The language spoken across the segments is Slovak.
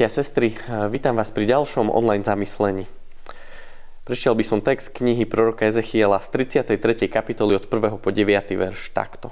Bratia a sestry, vítam vás pri ďalšom online zamyslení. Prešiel by som text knihy proroka Ezechiela z 33. kapitoly od 1. po 9. verš takto.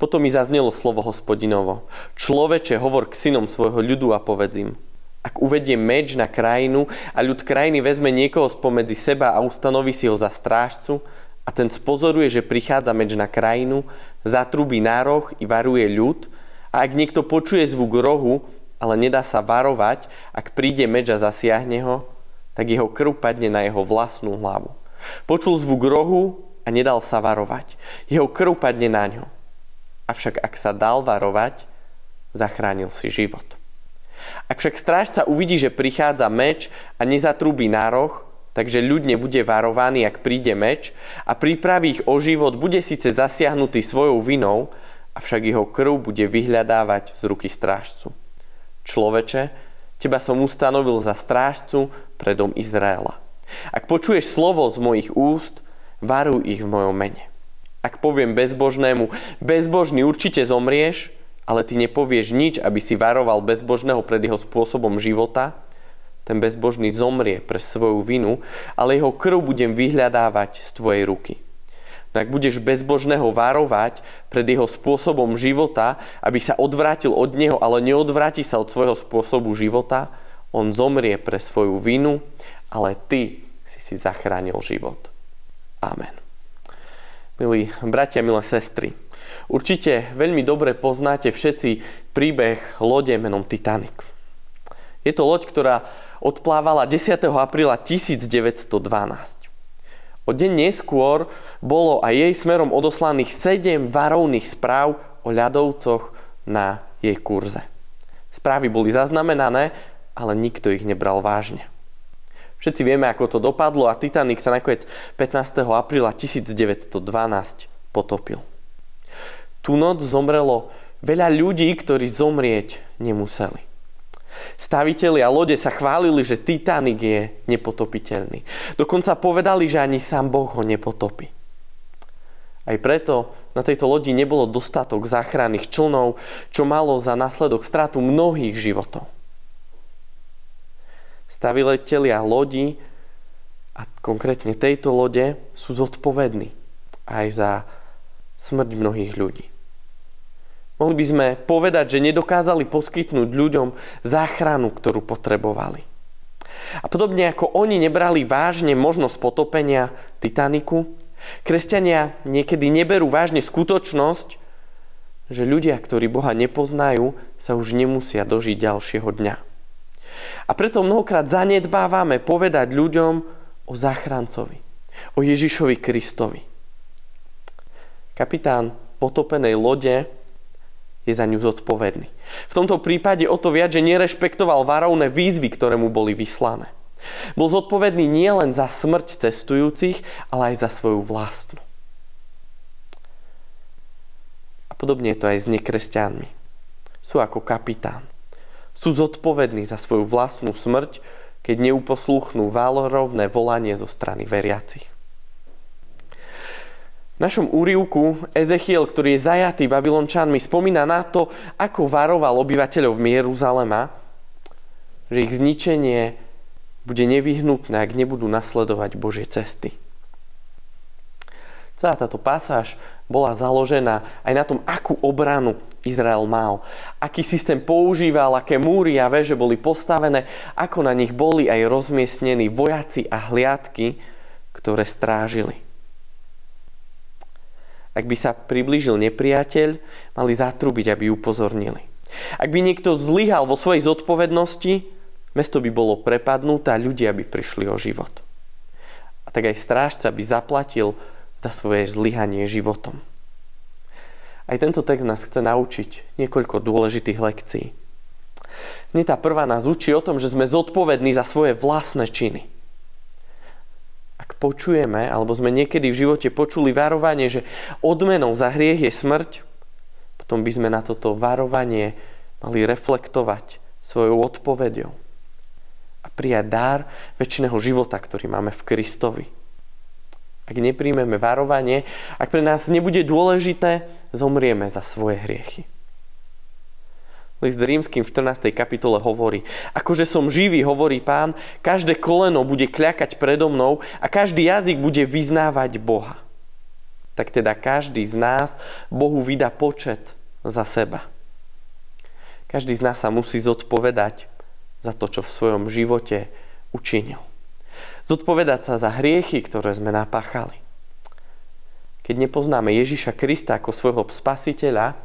Potom mi zaznelo slovo hospodinovo. Človeče, hovor k synom svojho ľudu a povedz im. Ak uvedie meč na krajinu a ľud krajiny vezme niekoho spomedzi seba a ustanoví si ho za strážcu a ten spozoruje, že prichádza meč na krajinu, zatrubí nároh i varuje ľud a ak niekto počuje zvuk rohu, ale nedá sa varovať, ak príde meč a zasiahne ho, tak jeho krv padne na jeho vlastnú hlavu. Počul zvuk rohu a nedal sa varovať. Jeho krv padne na ňo. Avšak ak sa dal varovať, zachránil si život. Ak však strážca uvidí, že prichádza meč a nezatrubí nároh, takže ľud nebude varovaný, ak príde meč a pripraví ich o život, bude síce zasiahnutý svojou vinou, avšak jeho krv bude vyhľadávať z ruky strážcu. Človeče, teba som ustanovil za strážcu pre dom Izraela. Ak počuješ slovo z mojich úst, varuj ich v mojom mene. Ak poviem bezbožnému, bezbožný určite zomrieš, ale ty nepovieš nič, aby si varoval bezbožného pred jeho spôsobom života, ten bezbožný zomrie pre svoju vinu, ale jeho krv budem vyhľadávať z tvojej ruky. Ak budeš bezbožného varovať pred jeho spôsobom života, aby sa odvrátil od neho, ale neodvráti sa od svojho spôsobu života, on zomrie pre svoju vinu, ale ty si si zachránil život. Amen. Milí bratia, milé sestry, určite veľmi dobre poznáte všetci príbeh lode menom Titanic. Je to loď, ktorá odplávala 10. apríla 1912. O deň neskôr bolo aj jej smerom odoslaných 7 varovných správ o ľadovcoch na jej kurze. Správy boli zaznamenané, ale nikto ich nebral vážne. Všetci vieme, ako to dopadlo a Titanic sa nakoniec 15. apríla 1912 potopil. Tú noc zomrelo veľa ľudí, ktorí zomrieť nemuseli. Stavitelia lode sa chválili, že Titanic je nepotopiteľný. Dokonca povedali, že ani sám Boh ho nepotopí. Aj preto na tejto lodi nebolo dostatok záchranných člnov, čo malo za následok stratu mnohých životov. Stavitelia lodi a konkrétne tejto lode sú zodpovední aj za smrť mnohých ľudí. Mohli by sme povedať, že nedokázali poskytnúť ľuďom záchranu, ktorú potrebovali. A podobne ako oni nebrali vážne možnosť potopenia Titaniku, kresťania niekedy neberú vážne skutočnosť, že ľudia, ktorí Boha nepoznajú, sa už nemusia dožiť ďalšieho dňa. A preto mnohokrát zanedbávame povedať ľuďom o záchrancovi, o Ježišovi Kristovi. Kapitán potopenej lode je za ňu zodpovedný. V tomto prípade o to viac, že nerešpektoval varovné výzvy, ktoré mu boli vyslané. Bol zodpovedný nielen za smrť cestujúcich, ale aj za svoju vlastnú. A podobne je to aj s nekresťanmi. Sú ako kapitán. Sú zodpovední za svoju vlastnú smrť, keď neuposluchnú válorovné volanie zo strany veriacich našom úrivku Ezechiel, ktorý je zajatý Babylončanmi, spomína na to, ako varoval obyvateľov Jeruzalema, že ich zničenie bude nevyhnutné, ak nebudú nasledovať Božie cesty. Celá táto pasáž bola založená aj na tom, akú obranu Izrael mal. Aký systém používal, aké múry a veže boli postavené, ako na nich boli aj rozmiestnení vojaci a hliadky, ktoré strážili. Ak by sa priblížil nepriateľ, mali zatrubiť, aby upozornili. Ak by niekto zlyhal vo svojej zodpovednosti, mesto by bolo prepadnuté a ľudia by prišli o život. A tak aj strážca by zaplatil za svoje zlyhanie životom. Aj tento text nás chce naučiť niekoľko dôležitých lekcií. Hneď tá prvá nás učí o tom, že sme zodpovední za svoje vlastné činy počujeme, alebo sme niekedy v živote počuli varovanie, že odmenou za hriech je smrť, potom by sme na toto varovanie mali reflektovať svojou odpoveďou a prijať dar väčšiného života, ktorý máme v Kristovi. Ak nepríjmeme varovanie, ak pre nás nebude dôležité, zomrieme za svoje hriechy. List rímským v 14. kapitole hovorí, akože som živý, hovorí pán, každé koleno bude kľakať predo mnou a každý jazyk bude vyznávať Boha. Tak teda každý z nás Bohu vydá počet za seba. Každý z nás sa musí zodpovedať za to, čo v svojom živote učinil. Zodpovedať sa za hriechy, ktoré sme napáchali. Keď nepoznáme Ježiša Krista ako svojho spasiteľa,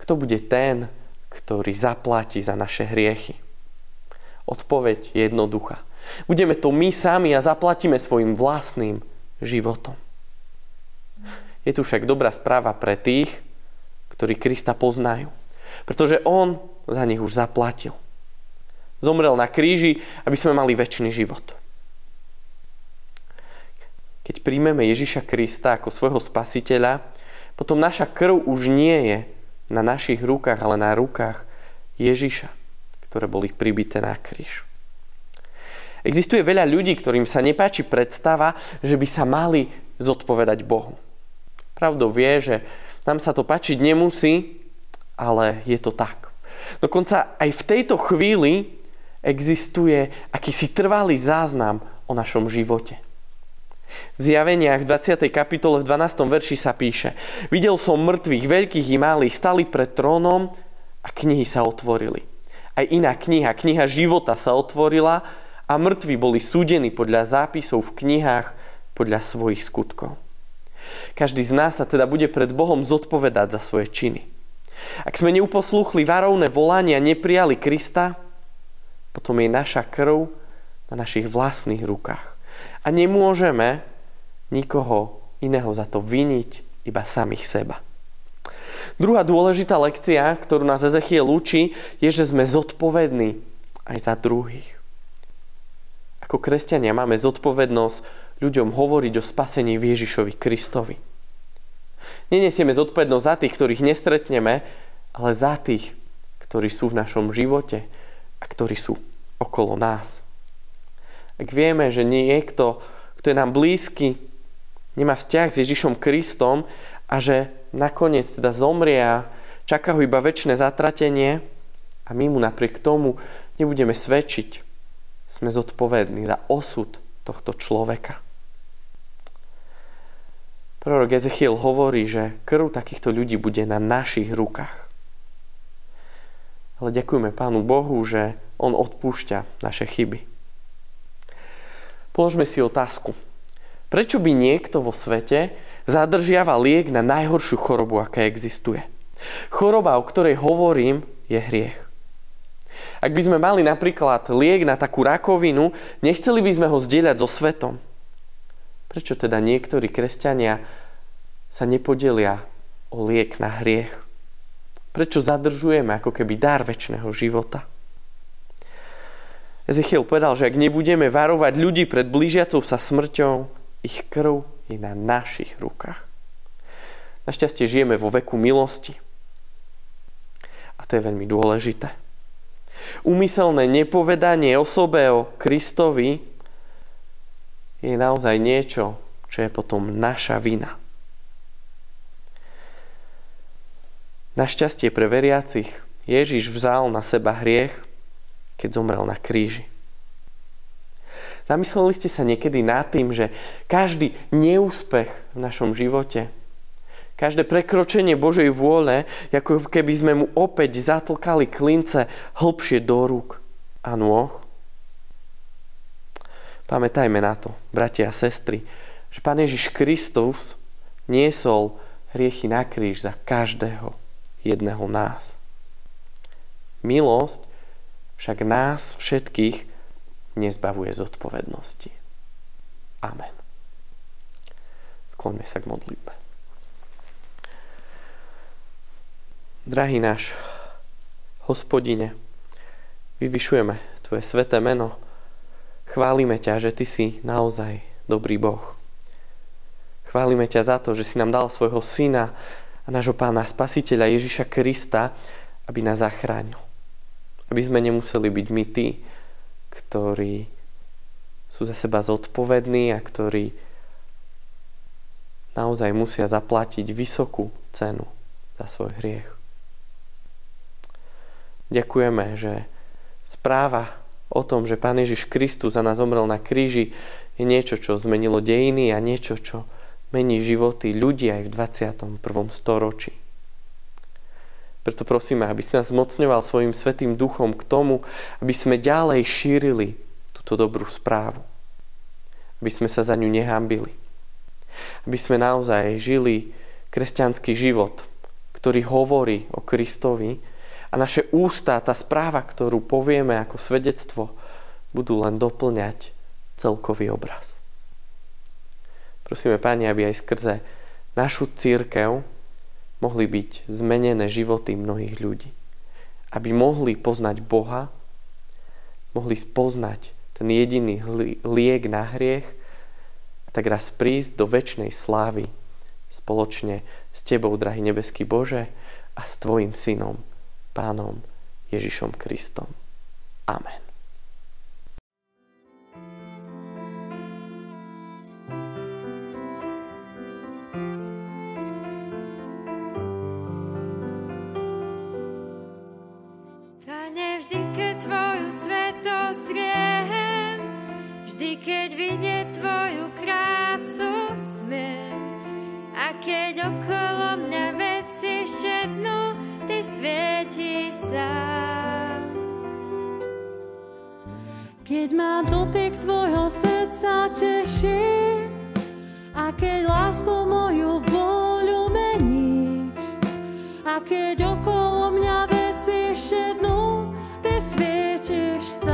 kto bude ten, ktorý zaplatí za naše hriechy? Odpoveď je jednoduchá. Budeme to my sami a zaplatíme svojim vlastným životom. Je tu však dobrá správa pre tých, ktorí Krista poznajú. Pretože On za nich už zaplatil. Zomrel na kríži, aby sme mali väčší život. Keď príjmeme Ježiša Krista ako svojho spasiteľa, potom naša krv už nie je na našich rukách, ale na rukách Ježiša, ktoré boli pribité na kríž. Existuje veľa ľudí, ktorým sa nepáči predstava, že by sa mali zodpovedať Bohu. Pravdou vie, že nám sa to páčiť nemusí, ale je to tak. Dokonca aj v tejto chvíli existuje akýsi trvalý záznam o našom živote. V zjaveniach v 20. kapitole v 12. verši sa píše Videl som mŕtvych, veľkých i malých, stali pred trónom a knihy sa otvorili. Aj iná kniha, kniha života sa otvorila a mŕtvi boli súdení podľa zápisov v knihách podľa svojich skutkov. Každý z nás sa teda bude pred Bohom zodpovedať za svoje činy. Ak sme neuposluchli varovné volania, neprijali Krista, potom je naša krv na našich vlastných rukách. A nemôžeme nikoho iného za to viniť, iba samých seba. Druhá dôležitá lekcia, ktorú nás Ezechiel učí, je, že sme zodpovední aj za druhých. Ako kresťania máme zodpovednosť ľuďom hovoriť o spasení Ježišovi Kristovi. Nenesieme zodpovednosť za tých, ktorých nestretneme, ale za tých, ktorí sú v našom živote a ktorí sú okolo nás. Ak vieme, že niekto, kto je nám blízky, nemá vzťah s Ježišom Kristom a že nakoniec teda zomrie a čaká ho iba väčšie zatratenie a my mu napriek tomu nebudeme svedčiť, sme zodpovední za osud tohto človeka. Prorok Ezechiel hovorí, že krv takýchto ľudí bude na našich rukách. Ale ďakujeme Pánu Bohu, že On odpúšťa naše chyby. Položme si otázku. Prečo by niekto vo svete zadržiava liek na najhoršiu chorobu, aká existuje? Choroba, o ktorej hovorím, je hriech. Ak by sme mali napríklad liek na takú rakovinu, nechceli by sme ho zdieľať so svetom. Prečo teda niektorí kresťania sa nepodelia o liek na hriech? Prečo zadržujeme ako keby dar väčšného života? Ezechiel povedal, že ak nebudeme varovať ľudí pred blížiacou sa smrťou, ich krv je na našich rukách. Našťastie žijeme vo veku milosti. A to je veľmi dôležité. Úmyselné nepovedanie osobe o Kristovi je naozaj niečo, čo je potom naša vina. Našťastie pre veriacich Ježiš vzal na seba hriech keď zomrel na kríži. Zamysleli ste sa niekedy nad tým, že každý neúspech v našom živote, každé prekročenie Božej vôle, ako keby sme mu opäť zatlkali klince hlbšie do rúk a nôh. Pamätajme na to, bratia a sestry, že Pán Ježiš Kristus niesol hriechy na kríž za každého jedného nás. Milosť však nás všetkých nezbavuje zodpovednosti. Amen. Skloňme sa k modlitbe. Drahý náš hospodine, vyvyšujeme Tvoje sveté meno. Chválime ťa, že Ty si naozaj dobrý Boh. Chválime ťa za to, že si nám dal svojho syna a nášho pána spasiteľa Ježiša Krista, aby nás zachránil. Aby sme nemuseli byť my tí, ktorí sú za seba zodpovední a ktorí naozaj musia zaplatiť vysokú cenu za svoj hriech. Ďakujeme, že správa o tom, že Pán Ježiš Kristus za nás zomrel na kríži, je niečo, čo zmenilo dejiny a niečo, čo mení životy ľudí aj v 21. storočí. Preto prosíme, aby si nás zmocňoval svojim svetým duchom k tomu, aby sme ďalej šírili túto dobrú správu. Aby sme sa za ňu nehambili. Aby sme naozaj žili kresťanský život, ktorý hovorí o Kristovi a naše ústa, tá správa, ktorú povieme ako svedectvo, budú len doplňať celkový obraz. Prosíme, Páni, aby aj skrze našu církev mohli byť zmenené životy mnohých ľudí. Aby mohli poznať Boha, mohli spoznať ten jediný liek na hriech a tak raz prísť do väčšnej slávy spoločne s Tebou, drahý nebeský Bože, a s Tvojim synom, Pánom Ježišom Kristom. Amen. Keď ma dotyk tvojho srdca teší a keď lásku moju vôľu meníš a keď okolo mňa veci šednú, ty svietiš sám.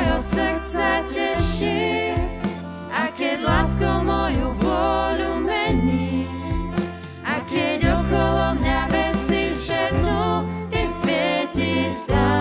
svojho srdca teší a keď láskou moju vôľu meníš a keď okolo mňa veci všetnú, ty svietíš sa.